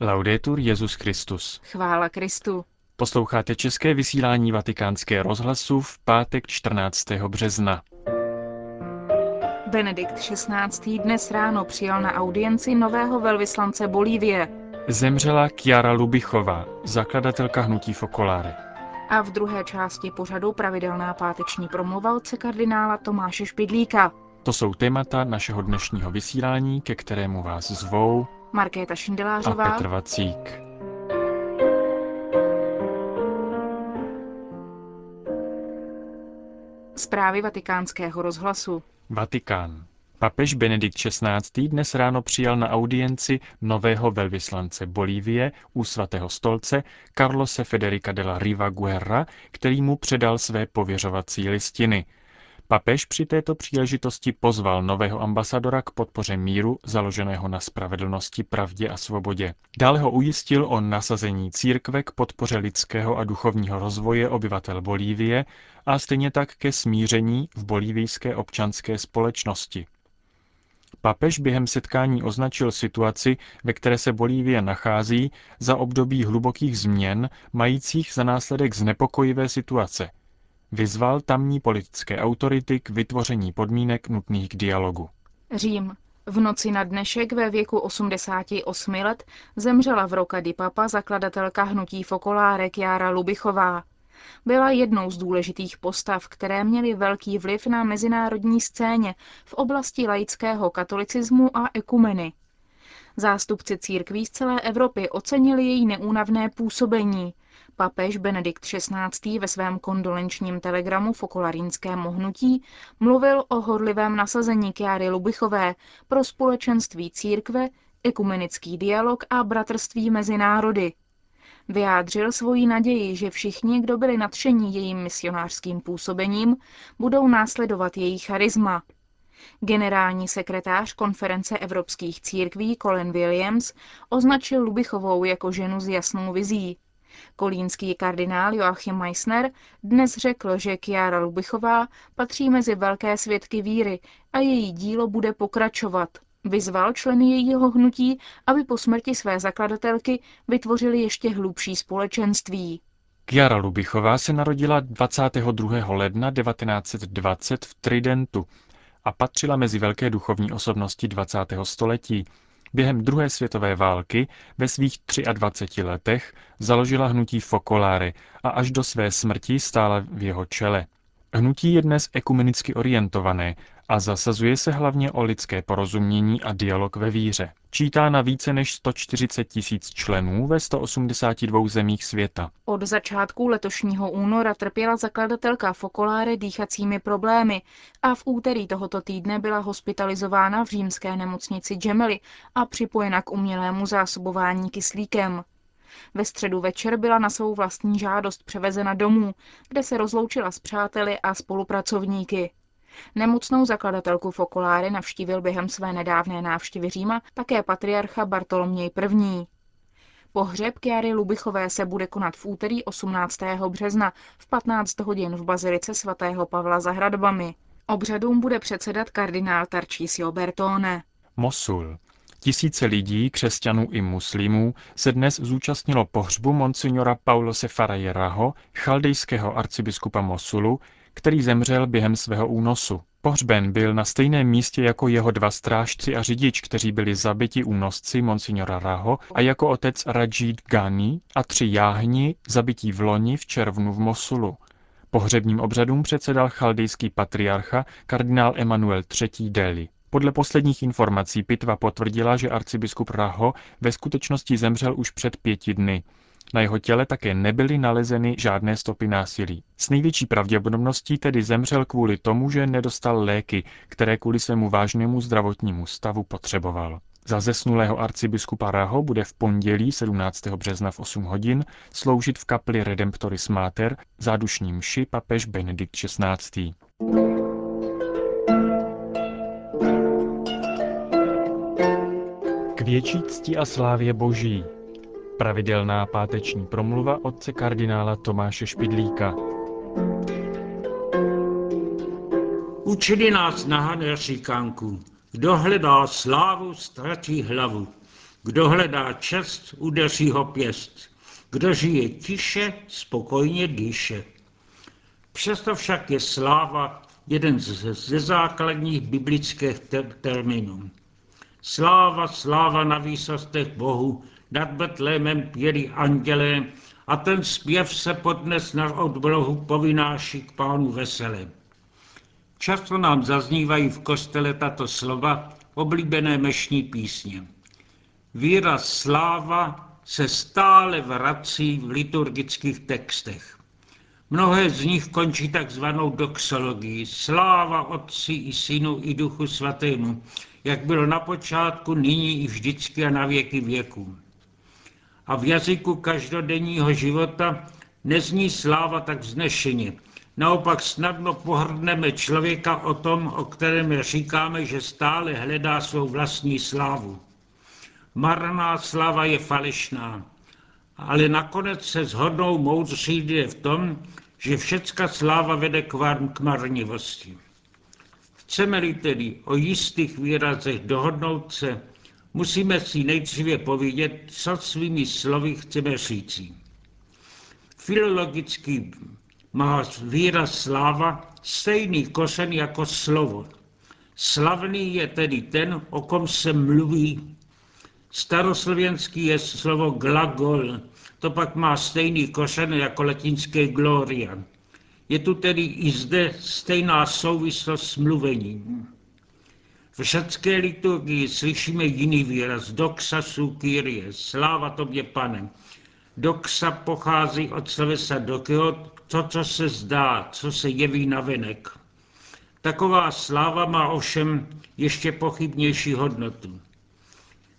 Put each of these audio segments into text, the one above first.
Laudetur Jezus Christus. Chvála Kristu. Posloucháte české vysílání Vatikánské rozhlasu v pátek 14. března. Benedikt XVI. dnes ráno přijal na audienci nového velvyslance Bolívie. Zemřela Chiara Lubichová, zakladatelka hnutí Focolare. A v druhé části pořadu pravidelná páteční promluva otce kardinála Tomáše Špidlíka. To jsou témata našeho dnešního vysílání, ke kterému vás zvou Markéta a Šindelářová Petr Vacík. zprávy vatikánského rozhlasu. Vatikán. Papež Benedikt XVI. dnes ráno přijal na audienci nového velvyslance Bolívie u svatého stolce Carlose Federica de la Riva Guerra, který mu předal své pověřovací listiny. Papež při této příležitosti pozval nového ambasadora k podpoře míru založeného na spravedlnosti, pravdě a svobodě. Dále ho ujistil o nasazení církve k podpoře lidského a duchovního rozvoje obyvatel Bolívie a stejně tak ke smíření v bolívijské občanské společnosti. Papež během setkání označil situaci, ve které se Bolívie nachází, za období hlubokých změn, majících za následek znepokojivé situace. Vyzval tamní politické autority k vytvoření podmínek nutných k dialogu. Řím. V noci na dnešek ve věku 88 let zemřela v Roca di Papa zakladatelka hnutí Focolare Chiara Lubichová. Byla jednou z důležitých postav, které měly velký vliv na mezinárodní scéně v oblasti laického katolicismu a ekumeny. Zástupci církví z celé Evropy ocenili její neúnavné působení. Papež Benedikt XVI. ve svém kondolenčním telegramu fokolarinskému hnutí mluvil o horlivém nasazení Kiary Lubichové pro společenství církve, ekumenický dialog a bratrství mezi národy. Vyjádřil svoji naději, že všichni, kdo byli nadšení jejím misionářským působením, budou následovat její charisma. Generální sekretář Konference evropských církví Colin Williams označil Lubichovou jako ženu s jasnou vizí. Kolínský kardinál Joachim Meissner dnes řekl, že Chiara Lubichová patří mezi velké svědky víry a její dílo bude pokračovat. Vyzval členy jejího hnutí, aby po smrti své zakladatelky vytvořili ještě hlubší společenství. Chiara Lubichová se narodila 22. ledna 1920 v Tridentu a patřila mezi velké duchovní osobnosti 20. století. Během druhé světové války ve svých 23 letech založila hnutí Focolare a až do své smrti stála v jeho čele. Hnutí je dnes ekumenicky orientované a zasazuje se hlavně o lidské porozumění a dialog ve víře. Čítá na více než 140 tisíc členů ve 182 zemích světa. Od začátku letošního února trpěla zakladatelka Focolare dýchacími problémy a v úterý tohoto týdne byla hospitalizována v římské nemocnici Gemelli a připojena k umělému zásobování kyslíkem. Ve středu večer byla na svou vlastní žádost převezena domů, kde se rozloučila s přáteli a spolupracovníky. Nemocnou zakladatelku Focolare navštívil během své nedávné návštěvy Říma také patriarcha Bartoloměj I. Pohřeb Kiary Lubichové se bude konat v úterý 18. března v 15 hodin v bazilice svatého Pavla za hradbami. Obřadům bude předsedat kardinál Tarcísio Bertone. Mosul. Tisíce lidí, křesťanů i muslimů, se dnes zúčastnilo pohřbu monsignora Paulose Farajeraho, chaldejského arcibiskupa Mosulu, který zemřel během svého únosu. Pohřben byl na stejném místě jako jeho dva strážci a řidič, kteří byli zabiti únosci monsignora Raho a jako otec Rajid Ghani a tři jáhni zabití v loni v červnu v Mosulu. Pohřebním obřadům předsedal chaldejský patriarcha kardinál Emanuel III. Deli. Podle posledních informací pitva potvrdila, že arcibiskup Raho ve skutečnosti zemřel už před pěti dny. Na jeho těle také nebyly nalezeny žádné stopy násilí. S největší pravděpodobností tedy zemřel kvůli tomu, že nedostal léky, které kvůli svému vážnému zdravotnímu stavu potřeboval. Za zesnulého arcibiskupa Raho bude v pondělí 17. března v 8 hodin sloužit v kapli Redemptoris Mater zádušní mši papež Benedikt XVI. Větší cti a slávě boží. Pravidelná páteční promluva otce kardinála Tomáše Špidlíka. Učili nás na říkánku, kdo hledá slávu, ztratí hlavu. Kdo hledá čest, udeří ho pěst. Kdo žije tiše, spokojně dýše. Přesto však je sláva jeden ze základních biblických termínů. Sláva, sláva na výsostech Bohu, nad Betlémem pěli andělé a ten zpěv se podnes na odblohu povináší k pánu veselé. Často nám zaznívají v kostele tato slova oblíbené mešní písně. Výraz sláva se stále vrací v liturgických textech. Mnohé z nich končí takzvanou doxologií. Sláva Otci i Synu i Duchu Svatému, jak bylo na počátku, nyní i vždycky a na věky věků. A v jazyku každodenního života nezní sláva tak vznešeně. Naopak snadno pohrdneme člověka o tom, o kterém říkáme, že stále hledá svou vlastní slávu. Marná sláva je falešná, ale nakonec se shodnou moudří lidé v tom, že všecka sláva vede k, vám, k marnivosti. Chceme-li tedy o jistých výrazech dohodnout se, musíme si nejdříve povědět, co svými slovy chceme říci. Filologicky má výraz sláva stejný kořen jako slovo. Slavný je tedy ten, o kom se mluví. Staroslovenský je slovo glagol, to pak má stejný kořen jako latinské gloria. Je tu tedy i zde stejná souvislost s mluvením. V řecké liturgii slyšíme jiný výraz, doxa su kyrie, sláva tobě pane. Doxa pochází od slovesa dokio, to, co se zdá, co se jeví na venek. Taková sláva má ovšem ještě pochybnější hodnotu.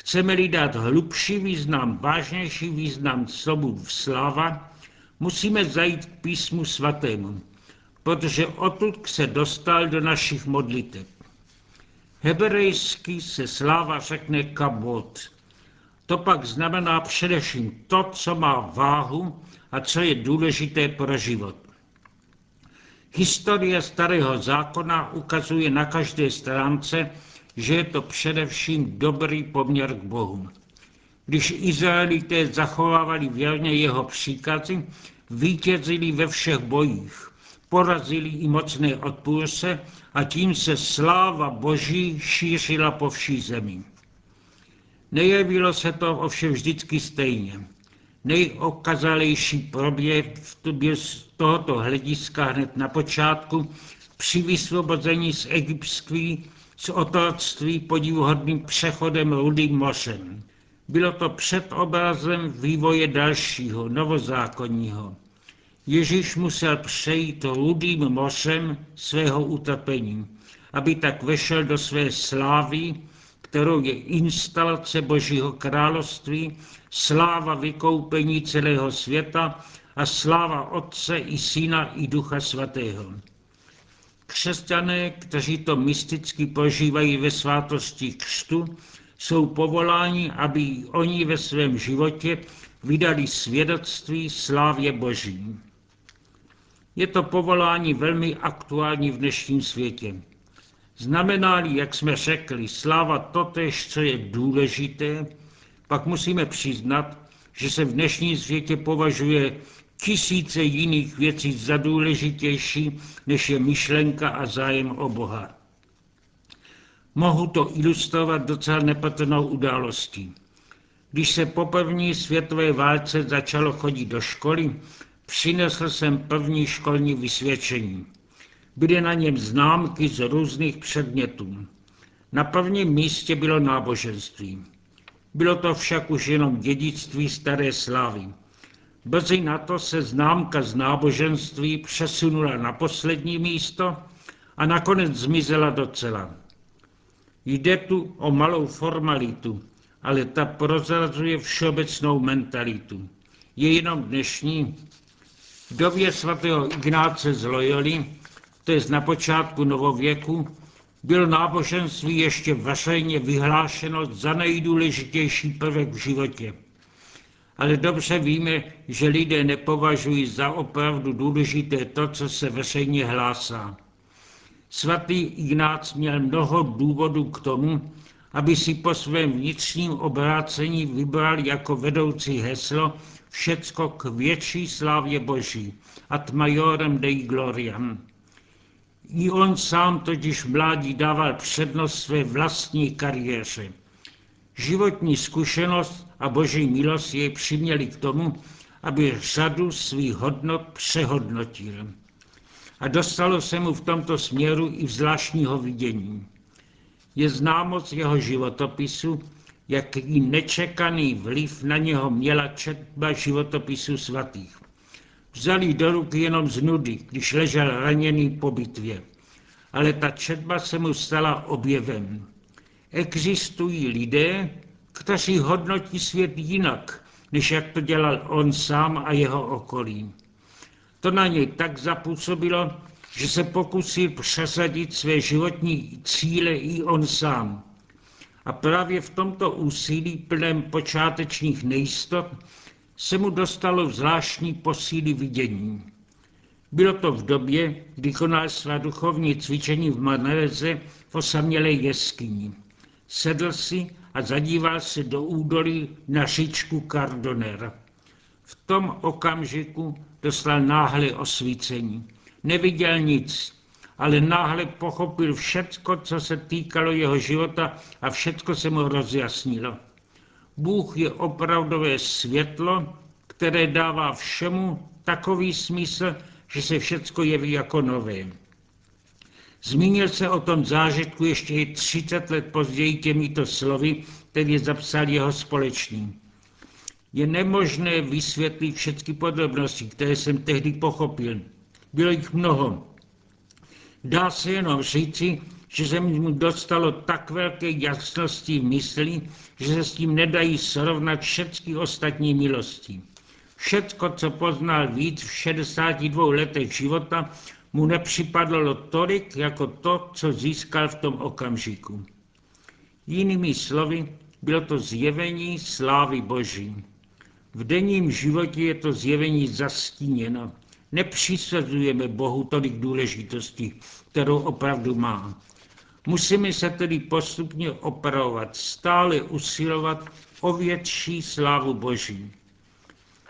Chceme-li dát hlubší význam, vážnější význam slovu sláva, musíme zajít k písmu svatému, protože odtud se dostal do našich modliteb. Hebrejsky se sláva řekne kabot. To pak znamená především to, co má váhu a co je důležité pro život. Historie starého zákona ukazuje na každé stránce, že je to především dobrý poměr k Bohu. Když Izraelité zachovávali věrně jeho příkazy, vítězili ve všech bojích, porazili i mocné odpůrce a tím se sláva Boží šířila po vší zemi. Nejevilo se to ovšem vždycky stejně. Nejokazalejší z tohoto hlediska hned na počátku při vysvobození z egyptský z otroctví podivuhodným přechodem rudým mořem. Bylo to před obrazem vývoje dalšího, novozákonního. Ježíš musel přejít rudým mořem svého utrpení, aby tak vešel do své slávy, kterou je instalace Božího království, sláva vykoupení celého světa a sláva Otce i Syna i Ducha Svatého. Křesťané, kteří to mysticky požívají ve svátosti křtu, jsou povoláni, aby oni ve svém životě vydali svědectví slávě Boží. Je to povolání velmi aktuální v dnešním světě. Znamená-li, jak jsme řekli, sláva totež, co je důležité, pak musíme přiznat, že se v dnešním světě považuje tisíce jiných věcí za důležitější, než je myšlenka a zájem o Boha. Mohu to ilustrovat docela nepatrnou událostí. Když se po první světové válce začalo chodit do školy, přinesl jsem první školní vysvědčení. Byly na něm známky z různých předmětů. Na prvním místě bylo náboženství. Bylo to však už jenom dědictví staré slávy. Brzy na to se známka z náboženství přesunula na poslední místo a nakonec zmizela docela. Jde tu o malou formalitu, ale ta prozrazuje všeobecnou mentalitu. Je jenom dnešní. V době svatého Ignáce z Loyoli, to je na počátku novověku, bylo náboženství ještě veřejně vyhlášeno za nejdůležitější prvek v životě ale dobře víme, že lidé nepovažují za opravdu důležité to, co se veřejně hlásá. Svatý Ignác měl mnoho důvodů k tomu, aby si po svém vnitřním obrácení vybral jako vedoucí heslo všecko k větší slávě Boží, ad majorem dei gloriam. I on sám totiž mládí dával přednost své vlastní kariéře. Životní zkušenost a boží milost jej přiměli k tomu, aby řadu svých hodnot přehodnotil. A dostalo se mu v tomto směru i zvláštního vidění. Je známo z jeho životopisu, jaký nečekaný vliv na něho měla četba životopisu svatých. Vzali do ruky jenom z nudy, když ležel raněný po bitvě. Ale ta četba se mu stala objevem. Existují lidé, kteří hodnotí svět jinak, než jak to dělal on sám a jeho okolí. To na něj tak zapůsobilo, že se pokusil přesadit své životní cíle i on sám. A právě v tomto úsilí plném počátečních nejistot se mu dostalo zvláštní posíly vidění. Bylo to v době, kdy konal svá duchovní cvičení v Manreze v osamělé jeskyni. Sedl si a zadíval se do údolí na říčku Cardoner. V tom okamžiku dostal náhle osvícení. Neviděl nic, ale náhle pochopil všecko, co se týkalo jeho života a všecko se mu rozjasnilo. Bůh je opravdové světlo, které dává všemu takový smysl, že se všecko jeví jako nové. Zmínil se o tom zážitku ještě i 30 let později těmito slovy, který zapsal jeho společný. Je nemožné vysvětlit všechny podrobnosti, které jsem tehdy pochopil. Bylo jich mnoho. Dá se jenom říci, že se mu dostalo tak velké jasnosti v mysli, že se s tím nedají srovnat všechny ostatní milosti. Všecko, co poznal víc v 62 letech života, mu nepřipadlo tolik jako to, co získal v tom okamžiku. Jinými slovy, bylo to zjevení slávy Boží. V denním životě je to zjevení zastíněno. Nepřisazujeme Bohu tolik důležitosti, kterou opravdu má. Musíme se tedy postupně opravovat, stále usilovat o větší slávu Boží.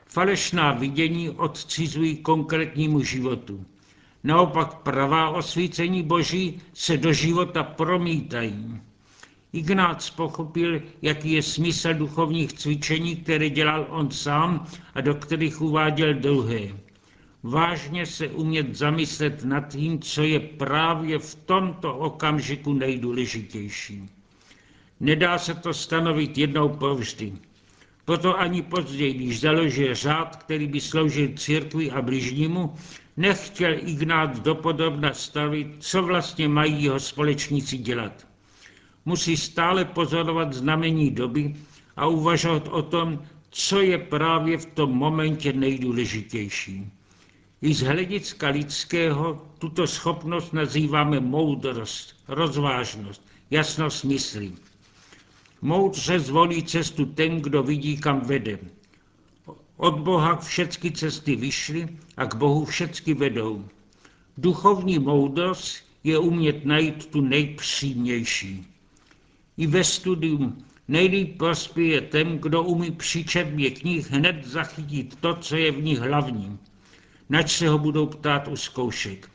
Falešná vidění odcizují konkrétnímu životu. Naopak pravá osvícení Boží se do života promítají. Ignác pochopil, jaký je smysl duchovních cvičení, které dělal on sám a do kterých uváděl druhé. Vážně se umět zamyslet nad tím, co je právě v tomto okamžiku nejdůležitější. Nedá se to stanovit jednou provždy. Proto ani později, když založil řád, který by sloužil církvi a bližnímu, nechtěl Ignác dopodobna stavit, co vlastně mají jeho společníci dělat. Musí stále pozorovat znamení doby a uvažovat o tom, co je právě v tom momentě nejdůležitější. I z hlediska lidského tuto schopnost nazýváme moudrost, rozvážnost, jasnost myslí. Moudře zvolí cestu ten, kdo vidí, kam vede. Od Boha všechny cesty vyšly a k Bohu všechny vedou. Duchovní moudrost je umět najít tu nejpřímější. I ve studiu nejlíp prospěje ten, kdo umí při četbě knih hned zachytit to, co je v nich hlavní, nač se ho budou ptát u zkoušek.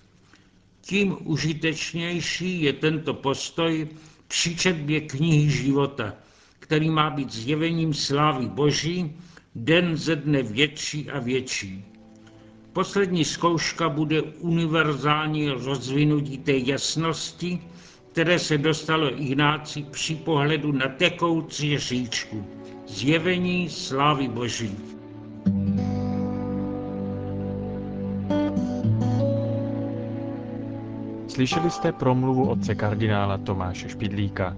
Tím užitečnější je tento postoj při četbě knihy života, který má být zjevením slávy Boží, den ze dne větší a větší. Poslední zkouška bude univerzální rozvinutí té jasnosti, které se dostalo Ignáci při pohledu na tekoucí říčku. Zjevení slávy Boží. Slyšeli jste promluvu otce kardinála Tomáše Špidlíka.